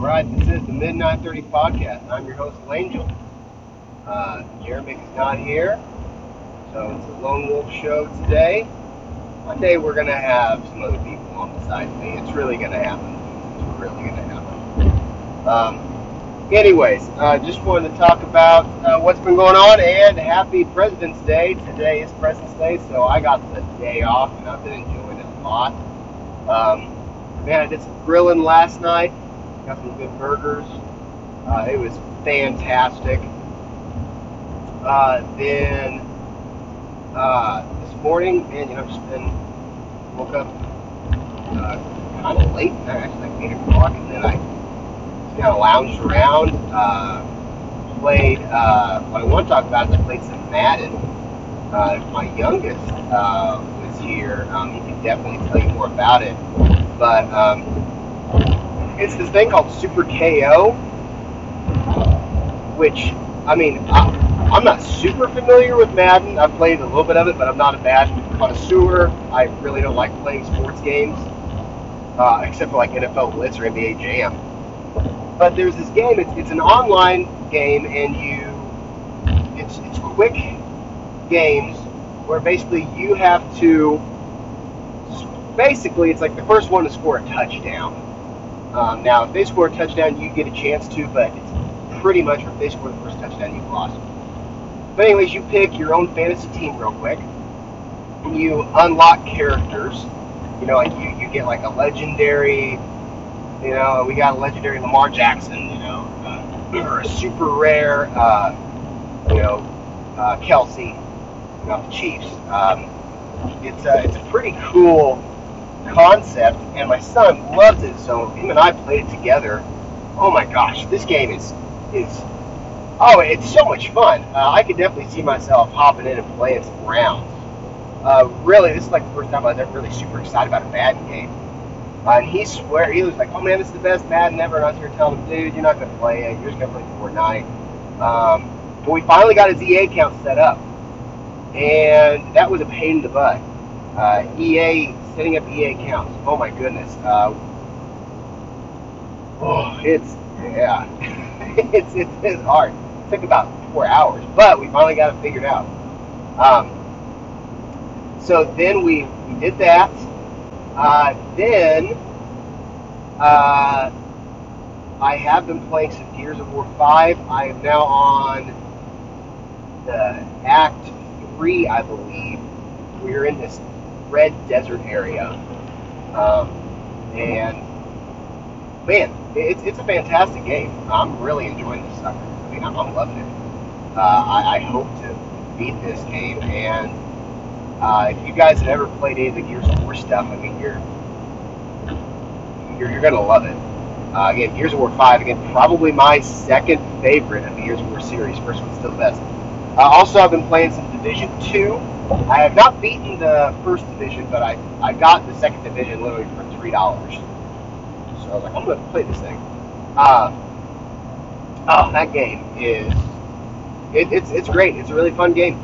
All right, this is the Midnight 30 podcast. I'm your host, Angel. Uh, Jeremy is not here, so it's a lone wolf show today. One day we're gonna have some other people on beside me. It's really gonna happen. It's really gonna happen. Um, anyways, uh, just wanted to talk about uh, what's been going on and happy President's Day. Today is President's Day, so I got the day off and I've been enjoying it a lot. Um, man, I did some grilling last night. Got some good burgers. Uh, it was fantastic. Uh, then uh, this morning, man, you know, just been woke up uh, kind of late, actually like eight o'clock, and then I kind of lounged around. Uh, played. Uh, what I want to talk about is I played some Madden. Uh, my youngest uh, was here. Um, he can definitely tell you more about it, but. Um, it's this thing called Super KO, which, I mean, I, I'm not super familiar with Madden. I've played a little bit of it, but I'm not a Madden connoisseur. I really don't like playing sports games, uh, except for like NFL Blitz or NBA Jam. But there's this game. It's, it's an online game, and you, it's it's quick games where basically you have to. Basically, it's like the first one to score a touchdown um, now, if they score a touchdown, you get a chance to, but it's pretty much if they score the first touchdown, you've lost. But anyways, you pick your own fantasy team real quick. And you unlock characters. You know, like you, you get like a legendary, you know, we got a legendary Lamar Jackson, you know, uh, or a super rare, uh, you know, uh, Kelce, you know, the Chiefs. Um, it's a, it's a pretty cool concept, and my son loves it. So him and I played it together. Oh my gosh, this game is is oh, it's so much fun. Uh, I could definitely see myself hopping in and playing some rounds. Uh, really, this is like the first time I was ever really super excited about a Madden game. Uh, and he swear he was like, "Oh man, this is the best Madden ever." And I was here telling him, "Dude, you're not gonna play it. You're just gonna play Fortnite." Um, but we finally got his EA account set up, and that was a pain in the butt. Uh, EA setting up EA accounts. Oh my goodness. Uh, oh, it's yeah, it's, it's it's hard. It took about four hours, but we finally got it figured out. Um, so then we, we did that. Uh, then uh, I have been playing some Gears of War 5. I am now on the Act 3, I believe. We're in this red desert area. Um, and man, it's, it's a fantastic game. I'm really enjoying this sucker. I mean, I'm, I'm loving it. Uh, I, I, hope to beat this game. And uh, if you guys have ever played any of the Gears of War stuff, I mean, you're you're, you're gonna love it. Uh, again, Gears of War 5, again, probably my second favorite of the Gears of War series. First one's still the best. Uh, also, I've been playing some Division 2. I have not beaten the first division, but I, I got the second division literally for three dollars. So I was like, I'm gonna play this thing. Uh, oh, that game is it, it's it's great. It's a really fun game.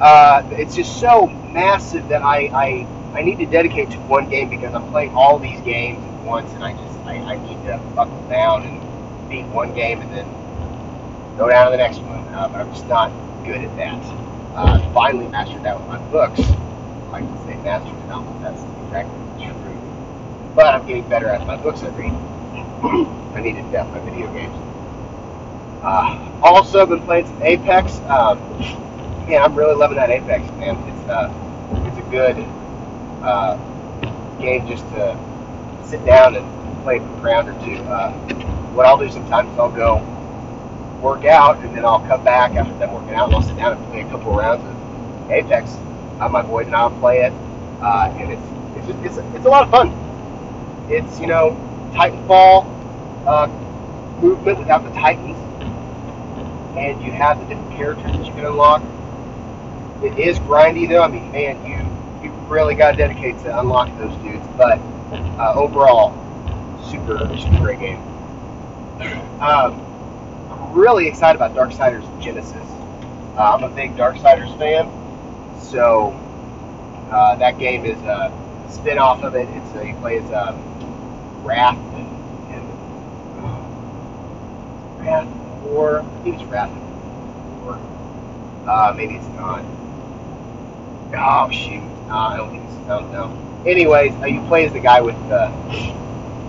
Uh, it's just so massive that I, I I need to dedicate to one game because I'm playing all these games at once, and I just I, I need to buckle down and beat one game and then go down to the next one. Uh, but I'm just not good at that uh, finally mastered that with my books. I like to say mastered it, not that's exactly true. But I'm getting better at my books I read. I need to depth my video games. Uh, also, been playing some Apex. Um, yeah, I'm really loving that Apex, man. It's uh, it's a good uh, game just to sit down and play for a round or two. Uh, what I'll do sometimes is I'll go work out, and then I'll come back after them working out, and I'll sit down and play a couple rounds of Apex. Uh, my boys and I'll play it, uh, and it's it's just, it's it's a lot of fun. It's you know Titanfall uh, movement without the Titans, and you have the different characters that you can unlock. It is grindy though. I mean, man, you you really got to dedicate to unlock those dudes. But uh, overall, super super great game. Um, really excited about Darksiders Genesis. Uh, I'm a big Darksiders fan, so uh, that game is a spin off of it. It's a, he plays um, Wrath and, and Wrath War. I think it's Wrath War. Uh, maybe it's not. Oh shoot! Uh, I don't think it's. I don't know. Anyways, uh, you play as the guy with the,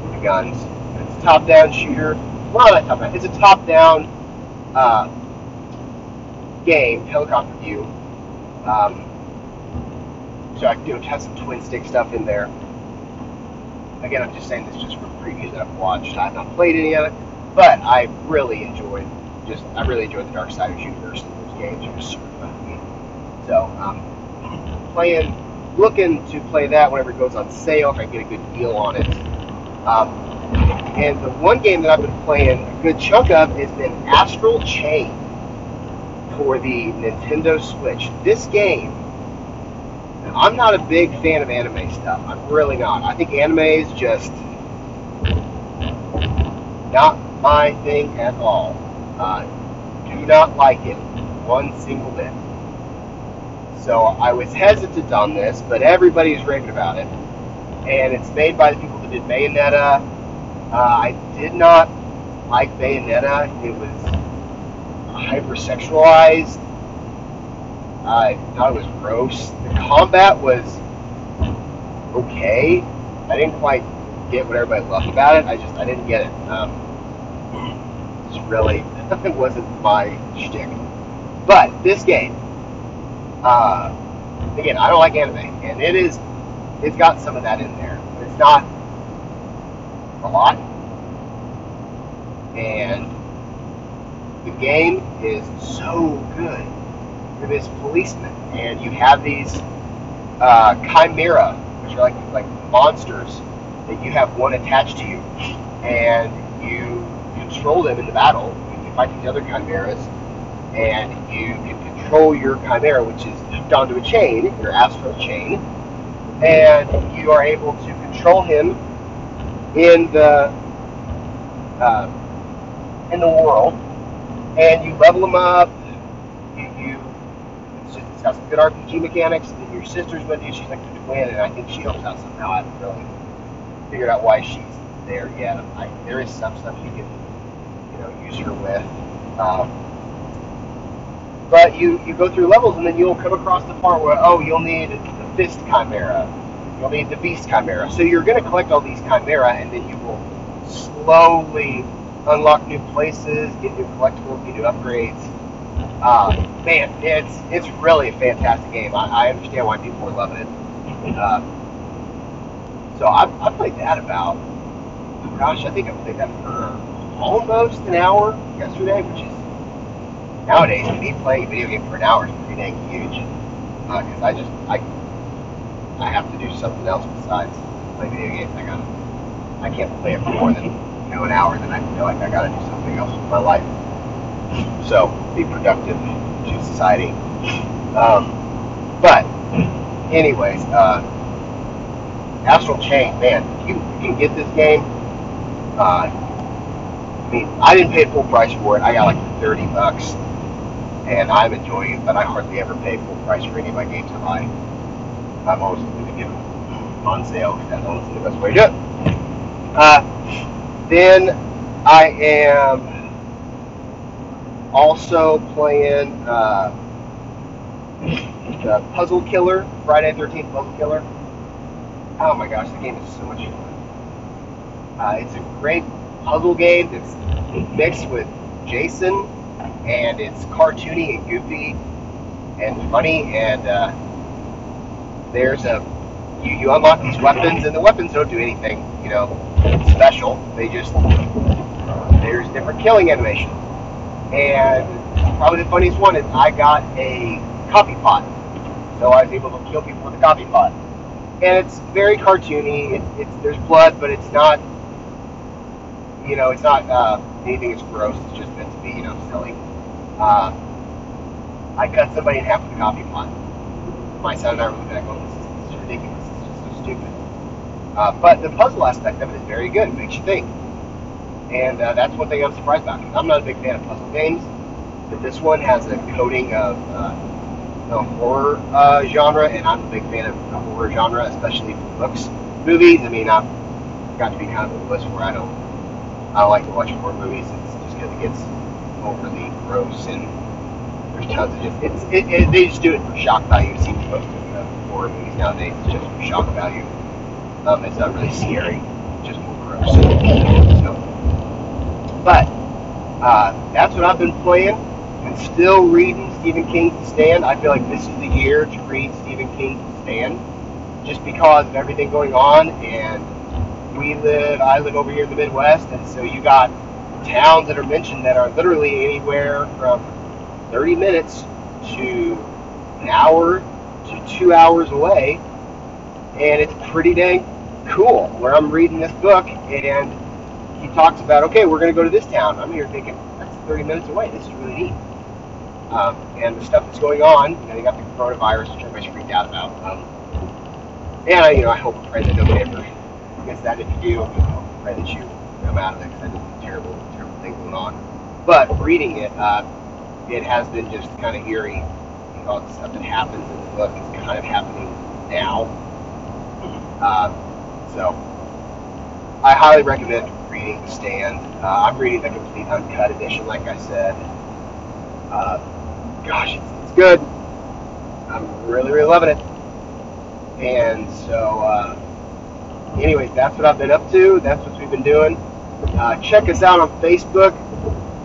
with the guns. It's a top-down shooter. Well, not top-down. It's a top-down uh, game, helicopter view. Um, so I do have some twin stick stuff in there. Again, I'm just saying this just for previews that I've watched. I have not played any of it, but I really enjoyed just I really enjoyed the Darksiders universe and those games. are super fun. So um, playing, looking to play that whenever it goes on sale if I get a good deal on it. Um, and the one game that I've been playing a good chunk of has been Astral Chain for the Nintendo Switch. This game I'm not a big fan of anime stuff. I'm really not. I think anime is just not my thing at all. Uh, do not like it one single bit. So I was hesitant on this, but everybody's raving about it. And it's made by the people that did Bayonetta. Uh, I did not like Bayonetta. It was hypersexualized. I thought it was gross. The combat was okay. I didn't quite get what everybody loved about it. I just I didn't get it. Um, it's really it wasn't my shtick. But this game, uh, again, I don't like anime, and it is it's got some of that in there. But it's not a lot, and the game is so good you're this policeman, and you have these uh, chimera, which are like like monsters that you have one attached to you, and you control them in the battle. You fight these other chimeras, and you can control your chimera, which is hooked onto a chain, your astral chain, and you are able to control him in the uh, in the world, and you level him up You got some good RPG mechanics. And your sister's with you. She's like the twin, and I think she helps out somehow. I haven't really figured out why she's there yet. I, there is some stuff you can, you know, use her with. Um, but you, you go through levels, and then you'll come across the part where, oh, you'll need the Fist Chimera. You'll need the Beast Chimera. So you're going to collect all these Chimera, and then you will slowly unlock new places, get new collectibles, get new upgrades uh, man, it's it's really a fantastic game. I, I understand why people are loving it. Uh, so I, I played that about, oh gosh, I think I played that for almost an hour yesterday, which is nowadays me playing a video game for an hour is pretty dang huge. Because uh, I just I I have to do something else besides play video games. I gotta, I can't play it for more than you know an hour. Then I feel like I got to do something else with my life. So be productive to society. Um, but, anyways, uh, Astral Chain, man, you, can get this game. Uh, I mean, I didn't pay full price for it. I got like 30 bucks, and I'm enjoying it. But I hardly ever pay full price for any of my games I. I'm always going to them on sale that's always the best way to do it. Uh, then I am also playing uh, the Puzzle Killer, Friday 13th Puzzle Killer. Oh my gosh, the game is so much fun. Uh, it's a great puzzle game that's mixed with Jason, and it's cartoony and goofy and funny, and uh, there's a you, you unlock these weapons, and the weapons don't do anything, you know, special. They just there's different killing animations and probably the funniest one is I got a coffee pot. So I was able to kill people with a coffee pot. And it's very cartoony. It's, it's there's blood, but it's not, you know, it's not uh, anything that's gross. It's just meant to be, you know, silly. Uh, I cut somebody in half with a coffee pot. My son and I were looking at this is, this is ridiculous. This is so stupid. Uh, but the puzzle aspect of it is very good. It makes you think. And uh, that's one thing I'm surprised about I'm not a big fan of puzzle games, but this one has a coating of uh, the horror uh, genre, and I'm a big fan of the horror genre, especially for books, movies. I mean, I've got to be kind of a wuss where I don't I don't like to watch horror movies. It's just because it gets overly gross and there's tons of just it's it, it, they just do it for shock value. It seems most of the horror movies nowadays it's just for shock value. Um, it's not really scary, just more gross. So, but uh, that's what I've been playing and still reading Stephen King's Stand. I feel like this is the year to read Stephen King's Stand, just because of everything going on and we live I live over here in the Midwest and so you got towns that are mentioned that are literally anywhere from 30 minutes to an hour to two hours away. And it's pretty dang cool where I'm reading this book and he talks about, okay, we're going to go to this town. I'm here thinking, that's 30 minutes away. This is really neat. Um, and the stuff that's going on, you know, you got the coronavirus, which everybody's freaked out about. Um, and I, you know, I hope pray that nobody ever gets that. If you do, know, pray that you come out of it because it's a terrible, terrible thing going on. But reading it, uh, it has been just kind of eerie. You know, the stuff that happens in the book is kind of happening now. Uh, so, I highly recommend reading The Stand. Uh, I'm reading the complete uncut edition, like I said. Uh, gosh, it's, it's, good. I'm really, really loving it. And so, uh, anyways, that's what I've been up to. That's what we've been doing. Uh, check us out on Facebook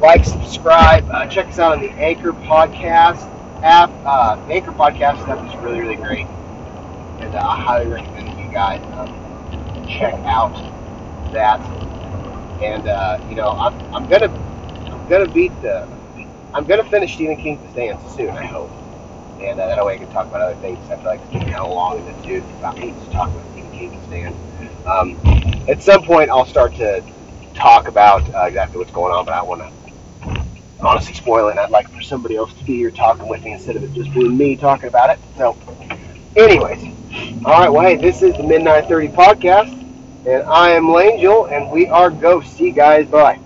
like, subscribe. Uh, check us out on the Anchor Podcast app. Uh, Anchor Podcast stuff is really, really great, and uh, I highly recommend you guys um, check out that. And uh, you know, I'm, I'm gonna I'm gonna beat the I'm gonna finish Stephen King's The Stand soon. I hope, and uh, that way I can talk about other things. I feel like it's getting kind of long in the tooth about me to talk about Stephen King's Stand. Um, at some point, I'll start to talk about uh, exactly what's going on, but I want to honestly spoiling. I'd like for somebody else to be here talking with me instead of it just being me talking about it. So, anyways, all right. Well, hey, this is the Midnight Thirty podcast, and I am Langel, and we are Ghosts. See you guys. Bye.